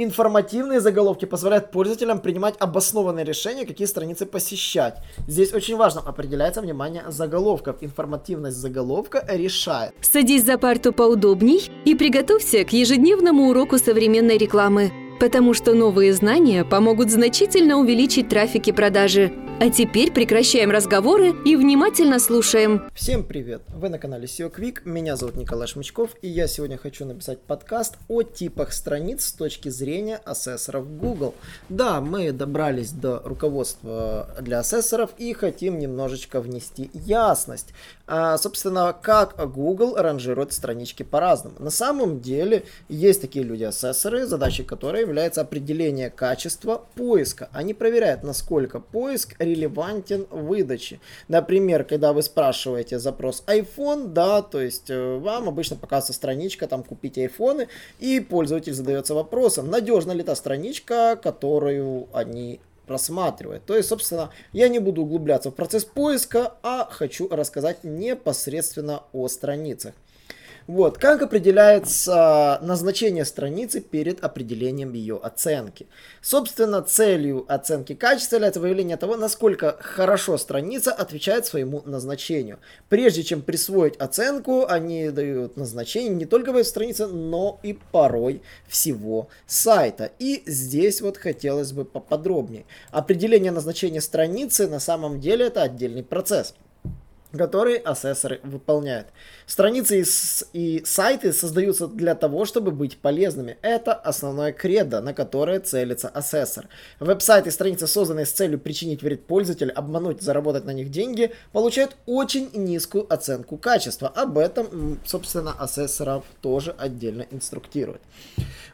Информативные заголовки позволяют пользователям принимать обоснованные решения, какие страницы посещать. Здесь очень важно определяется внимание заголовков. Информативность заголовка решает. Садись за парту поудобней и приготовься к ежедневному уроку современной рекламы, потому что новые знания помогут значительно увеличить трафик и продажи. А теперь прекращаем разговоры и внимательно слушаем. Всем привет! Вы на канале SEO Quick, меня зовут Николай Шмычков, и я сегодня хочу написать подкаст о типах страниц с точки зрения ассессоров Google. Да, мы добрались до руководства для ассессоров и хотим немножечко внести ясность. А, собственно, как Google ранжирует странички по-разному. На самом деле есть такие люди-ассессоры, задачей которой является определение качества поиска. Они проверяют, насколько поиск релевантен выдаче. Например, когда вы спрашиваете запрос iPhone, да, то есть э, вам обычно показывается страничка, там купить айфоны, и пользователь задается вопросом, надежна ли та страничка, которую они просматривает. То есть, собственно, я не буду углубляться в процесс поиска, а хочу рассказать непосредственно о страницах. Вот, как определяется назначение страницы перед определением ее оценки. Собственно, целью оценки качества является выявление того, насколько хорошо страница отвечает своему назначению. Прежде чем присвоить оценку, они дают назначение не только в странице, но и порой всего сайта. И здесь вот хотелось бы поподробнее. Определение назначения страницы на самом деле это отдельный процесс которые ассессоры выполняют. Страницы и, сайты создаются для того, чтобы быть полезными. Это основное кредо, на которое целится ассессор. Веб-сайты и страницы, созданные с целью причинить вред пользователю, обмануть, заработать на них деньги, получают очень низкую оценку качества. Об этом, собственно, ассессоров тоже отдельно инструктируют.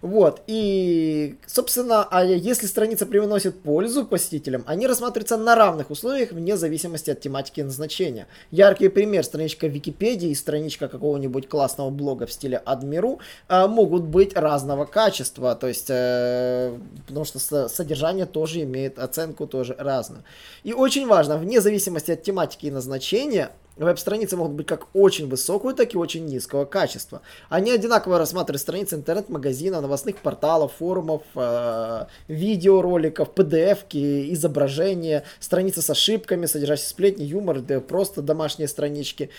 Вот, и, собственно, а если страница приносит пользу посетителям, они рассматриваются на равных условиях вне зависимости от тематики назначения. Яркий пример, страничка Википедии и страничка какого-нибудь классного блога в стиле Admiru э, могут быть разного качества, то есть, э, потому что содержание тоже имеет оценку тоже разную. И очень важно, вне зависимости от тематики и назначения, Веб-страницы могут быть как очень высокого, так и очень низкого качества. Они одинаково рассматривают страницы интернет-магазина, новостных порталов, форумов, э, видеороликов, PDF-ки, изображения, страницы с ошибками, содержащие сплетни, юмор, да, просто домашние странички.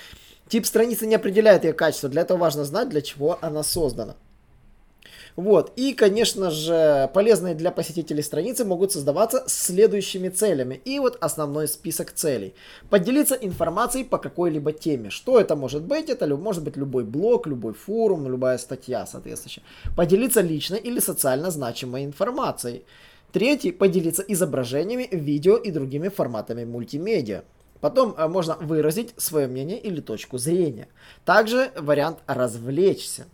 Тип страницы не определяет ее качество, для этого важно знать, для чего она создана. Вот. И, конечно же, полезные для посетителей страницы могут создаваться следующими целями. И вот основной список целей. Поделиться информацией по какой-либо теме. Что это может быть? Это может быть любой блог, любой форум, любая статья, соответственно. Поделиться личной или социально значимой информацией. Третий – поделиться изображениями, видео и другими форматами мультимедиа. Потом э, можно выразить свое мнение или точку зрения. Также вариант развлечься.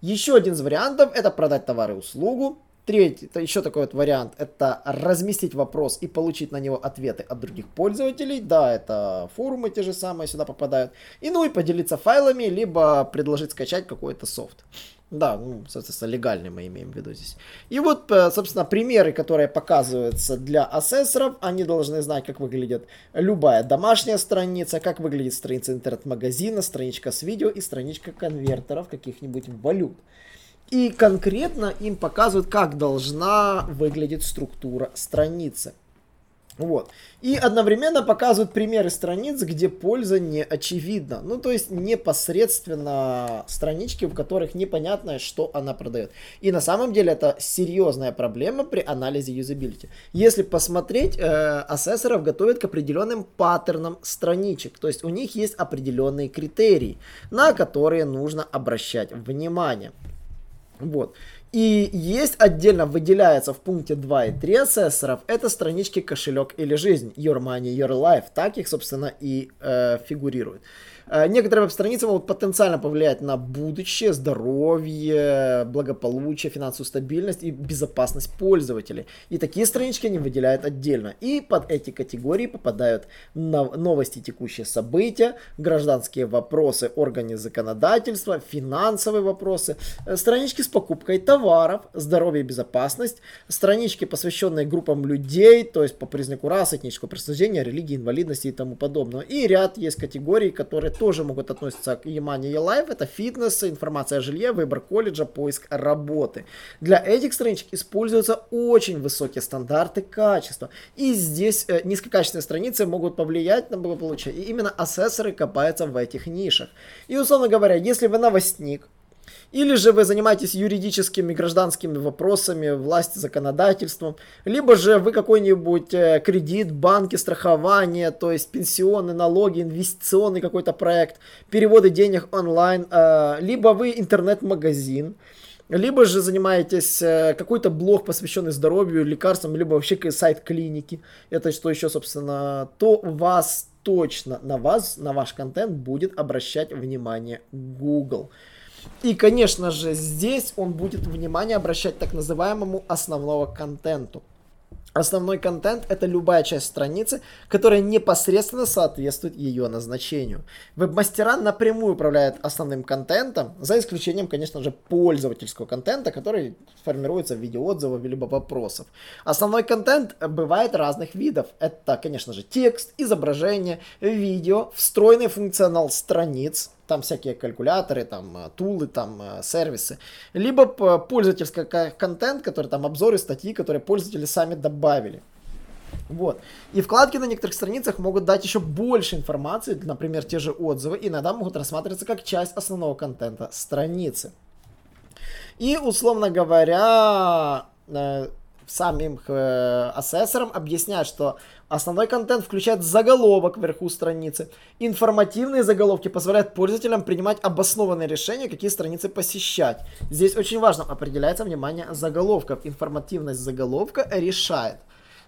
Еще один из вариантов это продать товар и услугу. Третий, это еще такой вот вариант, это разместить вопрос и получить на него ответы от других пользователей. Да, это форумы те же самые сюда попадают. И ну и поделиться файлами, либо предложить скачать какой-то софт. Да, ну, соответственно, легальный мы имеем в виду здесь. И вот, э, собственно, примеры, которые показываются для ассессоров, они должны знать, как выглядит любая домашняя страница, как выглядит страница интернет-магазина, страничка с видео и страничка конвертеров каких-нибудь валют. И конкретно им показывают, как должна выглядеть структура страницы. Вот. И одновременно показывают примеры страниц, где польза не очевидна. Ну, то есть непосредственно странички, в которых непонятно, что она продает. И на самом деле это серьезная проблема при анализе юзабилити. Если посмотреть, э, ассессоров готовят к определенным паттернам страничек. То есть у них есть определенные критерии, на которые нужно обращать внимание. Вот. И есть отдельно выделяется в пункте 2 и 3 ассессоров, это странички кошелек или жизнь, Your Money, Your Life, так их, собственно, и э, фигурирует. Э, некоторые веб-страницы могут потенциально повлиять на будущее, здоровье, благополучие, финансовую стабильность и безопасность пользователей. И такие странички они выделяют отдельно. И под эти категории попадают новости, текущие события, гражданские вопросы, органы законодательства, финансовые вопросы, э, странички с покупкой товаров, здоровье и безопасность, странички, посвященные группам людей, то есть по признаку расы, этнического происхождения, религии, инвалидности и тому подобного. И ряд есть категорий, которые тоже могут относиться к Емане и Life. Это фитнес, информация о жилье, выбор колледжа, поиск работы. Для этих страничек используются очень высокие стандарты качества. И здесь э, низкокачественные страницы могут повлиять на благополучие. И именно ассессоры копаются в этих нишах. И условно говоря, если вы новостник, или же вы занимаетесь юридическими, гражданскими вопросами, власти, законодательством. Либо же вы какой-нибудь э, кредит, банки, страхование, то есть пенсионные налоги, инвестиционный какой-то проект, переводы денег онлайн. Э, либо вы интернет-магазин. Либо же занимаетесь э, какой-то блог, посвященный здоровью, лекарствам, либо вообще сайт клиники. Это что еще, собственно, то вас точно, на вас, на ваш контент будет обращать внимание Google. И, конечно же, здесь он будет внимание обращать так называемому основного контенту. Основной контент это любая часть страницы, которая непосредственно соответствует ее назначению. Веб-мастера напрямую управляют основным контентом, за исключением, конечно же, пользовательского контента, который формируется в виде отзывов либо вопросов. Основной контент бывает разных видов. Это, конечно же, текст, изображение, видео, встроенный функционал страниц, там всякие калькуляторы, там э, тулы, там э, сервисы, либо пользовательский контент, который там обзоры, статьи, которые пользователи сами добавили. Вот. И вкладки на некоторых страницах могут дать еще больше информации, например, те же отзывы, иногда могут рассматриваться как часть основного контента страницы. И, условно говоря, э, самим э, ассессорам объяснять, что основной контент включает заголовок вверху страницы. Информативные заголовки позволяют пользователям принимать обоснованные решения, какие страницы посещать. Здесь очень важно определяется внимание заголовков. Информативность заголовка решает.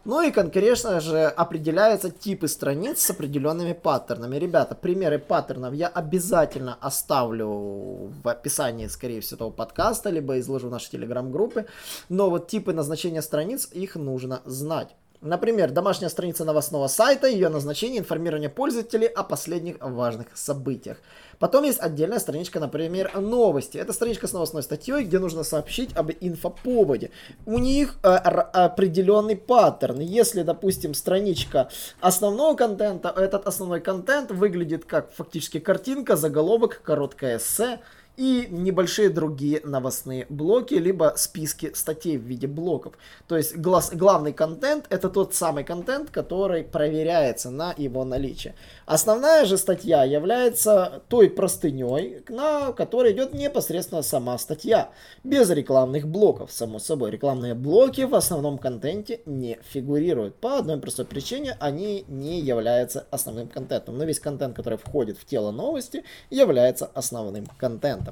Ну и, конечно же, определяются типы страниц с определенными паттернами. Ребята, примеры паттернов я обязательно оставлю в описании, скорее всего, этого подкаста, либо изложу в нашей телеграм-группе. Но вот типы назначения страниц, их нужно знать. Например, домашняя страница новостного сайта, ее назначение, информирование пользователей о последних важных событиях. Потом есть отдельная страничка, например, новости. Это страничка с новостной статьей, где нужно сообщить об инфоповоде. У них э, определенный паттерн. Если, допустим, страничка основного контента, этот основной контент выглядит как фактически картинка, заголовок, короткое эссе, и небольшие другие новостные блоки, либо списки статей в виде блоков. То есть глаз, главный контент это тот самый контент, который проверяется на его наличие. Основная же статья является той простыней, на которой идет непосредственно сама статья, без рекламных блоков, само собой. Рекламные блоки в основном контенте не фигурируют. По одной простой причине они не являются основным контентом. Но весь контент, который входит в тело новости, является основным контентом.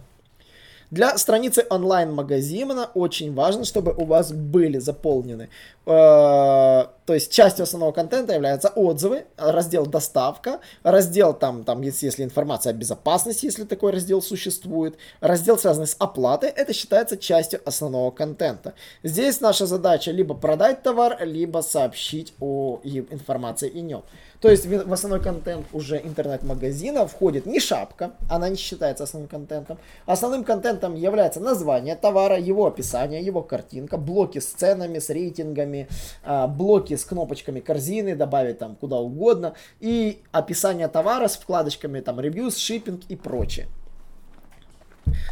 Для страницы онлайн-магазина очень важно, чтобы у вас были заполнены, то есть частью основного контента являются отзывы, раздел доставка, раздел там, там если, если информация о безопасности, если такой раздел существует, раздел связанный с оплатой, это считается частью основного контента. Здесь наша задача либо продать товар, либо сообщить о информации и нем. То есть в основной контент уже интернет-магазина входит не шапка, она не считается основным контентом. Основным контентом является название товара, его описание, его картинка, блоки с ценами, с рейтингами, а, блоки с кнопочками корзины, добавить там куда угодно, и описание товара с вкладочками там reviews, shipping и прочее.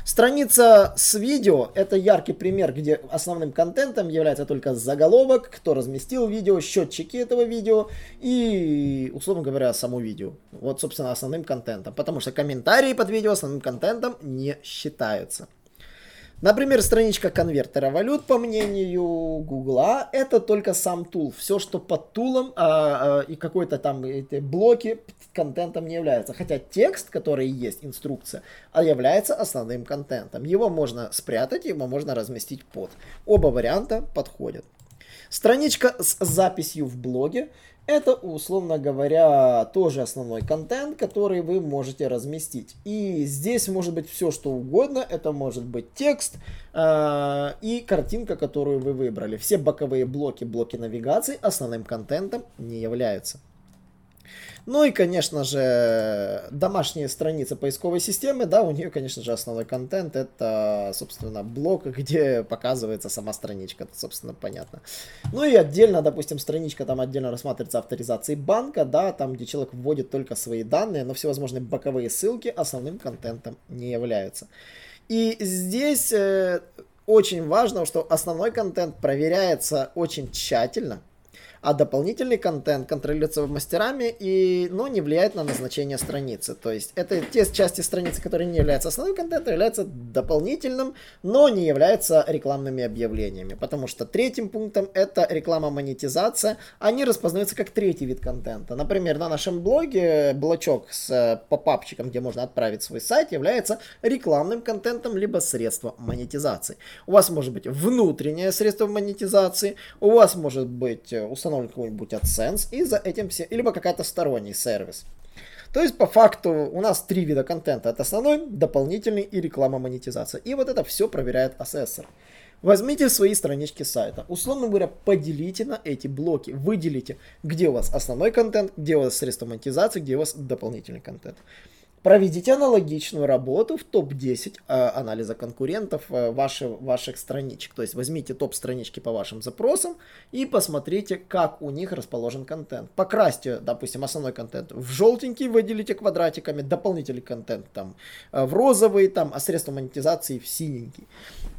Страница с видео – это яркий пример, где основным контентом является только заголовок, кто разместил видео, счетчики этого видео и, условно говоря, само видео. Вот, собственно, основным контентом. Потому что комментарии под видео основным контентом не считаются. Например, страничка конвертера валют, по мнению Гугла, это только сам тул. Все, что под тулом а, а, и какой-то там эти блоки контентом не является. Хотя текст, который есть, инструкция, а является основным контентом. Его можно спрятать, его можно разместить под. Оба варианта подходят. Страничка с записью в блоге это, условно говоря, тоже основной контент, который вы можете разместить. И здесь может быть все, что угодно. Это может быть текст э, и картинка, которую вы выбрали. Все боковые блоки, блоки навигации основным контентом не являются. Ну и, конечно же, домашние страницы поисковой системы, да, у нее, конечно же, основной контент это, собственно, блок, где показывается сама страничка, это, собственно, понятно. Ну и отдельно, допустим, страничка там отдельно рассматривается авторизацией банка, да, там, где человек вводит только свои данные, но всевозможные боковые ссылки основным контентом не являются. И здесь э, очень важно, что основной контент проверяется очень тщательно, а дополнительный контент контролируется мастерами и, но не влияет на назначение страницы. То есть это те части страницы, которые не являются основным контентом, являются дополнительным, но не являются рекламными объявлениями. Потому что третьим пунктом это реклама монетизация. Они распознаются как третий вид контента. Например, на нашем блоге блочок с э, попапчиком, где можно отправить свой сайт, является рекламным контентом либо средством монетизации. У вас может быть внутреннее средство монетизации, у вас может быть э, установлено установлен какой-нибудь AdSense, и за этим все, либо какая-то сторонний сервис. То есть, по факту, у нас три вида контента. Это основной, дополнительный и реклама монетизация. И вот это все проверяет ассессор. Возьмите свои странички сайта. Условно говоря, поделите на эти блоки. Выделите, где у вас основной контент, где у вас средства монетизации, где у вас дополнительный контент. Проведите аналогичную работу в топ-10 э, анализа конкурентов э, ваши, ваших страничек. То есть возьмите топ-странички по вашим запросам и посмотрите, как у них расположен контент. Покрасьте, допустим, основной контент в желтенький, выделите квадратиками, дополнительный контент там э, в розовый, там, а средства монетизации в синенький.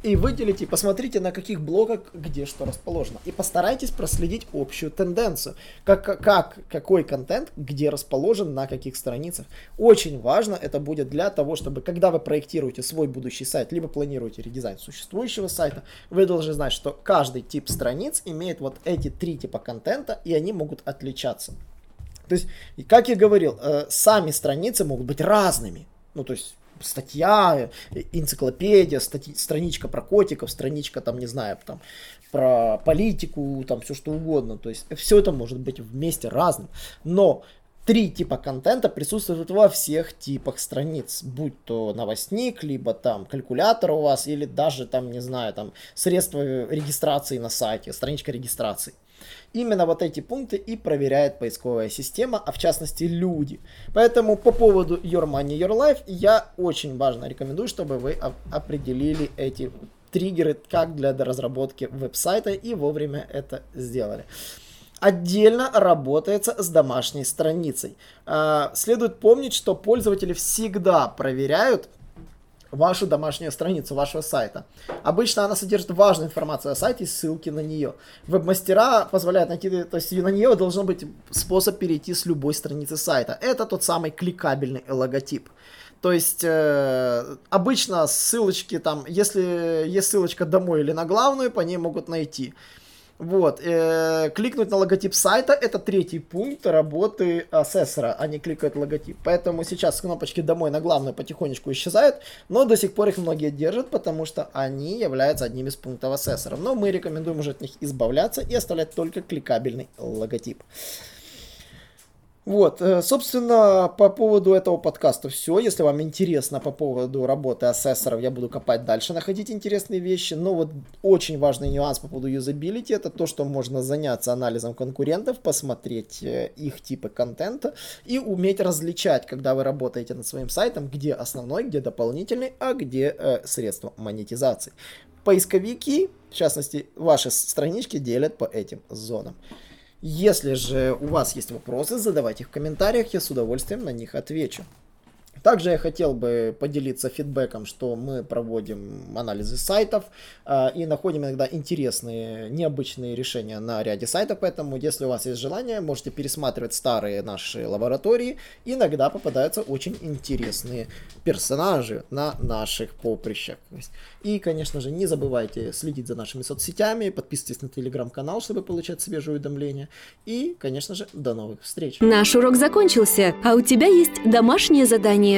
И выделите, посмотрите, на каких блоках где что расположено. И постарайтесь проследить общую тенденцию. Как, как, какой контент где расположен, на каких страницах. Очень важно важно это будет для того, чтобы когда вы проектируете свой будущий сайт, либо планируете редизайн существующего сайта, вы должны знать, что каждый тип страниц имеет вот эти три типа контента, и они могут отличаться. То есть, как я говорил, э, сами страницы могут быть разными. Ну, то есть, статья, э, энциклопедия, стати, страничка про котиков, страничка там, не знаю, там, про политику, там все что угодно. То есть все это может быть вместе разным. Но три типа контента присутствуют во всех типах страниц, будь то новостник, либо там калькулятор у вас, или даже там, не знаю, там средства регистрации на сайте, страничка регистрации. Именно вот эти пункты и проверяет поисковая система, а в частности люди. Поэтому по поводу Your Money, Your Life я очень важно рекомендую, чтобы вы определили эти триггеры как для разработки веб-сайта и вовремя это сделали отдельно работается с домашней страницей. А, следует помнить, что пользователи всегда проверяют вашу домашнюю страницу вашего сайта. Обычно она содержит важную информацию о сайте и ссылки на нее. Веб-мастера позволяют найти, то есть на нее должен быть способ перейти с любой страницы сайта. Это тот самый кликабельный логотип. То есть э, обычно ссылочки там, если есть ссылочка домой или на главную, по ней могут найти. Вот, э, кликнуть на логотип сайта это третий пункт работы ассессора, они кликают логотип. Поэтому сейчас кнопочки домой на главную потихонечку исчезают, но до сих пор их многие держат, потому что они являются одним из пунктов ассессора. Но мы рекомендуем уже от них избавляться и оставлять только кликабельный логотип. Вот, э, собственно, по поводу этого подкаста все. Если вам интересно по поводу работы ассессоров, я буду копать дальше, находить интересные вещи. Но вот очень важный нюанс по поводу юзабилити, это то, что можно заняться анализом конкурентов, посмотреть э, их типы контента и уметь различать, когда вы работаете над своим сайтом, где основной, где дополнительный, а где э, средства монетизации. Поисковики, в частности, ваши странички делят по этим зонам. Если же у вас есть вопросы, задавайте их в комментариях, я с удовольствием на них отвечу. Также я хотел бы поделиться фидбэком, что мы проводим анализы сайтов э, и находим иногда интересные, необычные решения на ряде сайтов, поэтому если у вас есть желание, можете пересматривать старые наши лаборатории. Иногда попадаются очень интересные персонажи на наших поприщах. И, конечно же, не забывайте следить за нашими соцсетями, подписывайтесь на телеграм-канал, чтобы получать свежие уведомления. И, конечно же, до новых встреч. Наш урок закончился, а у тебя есть домашнее задание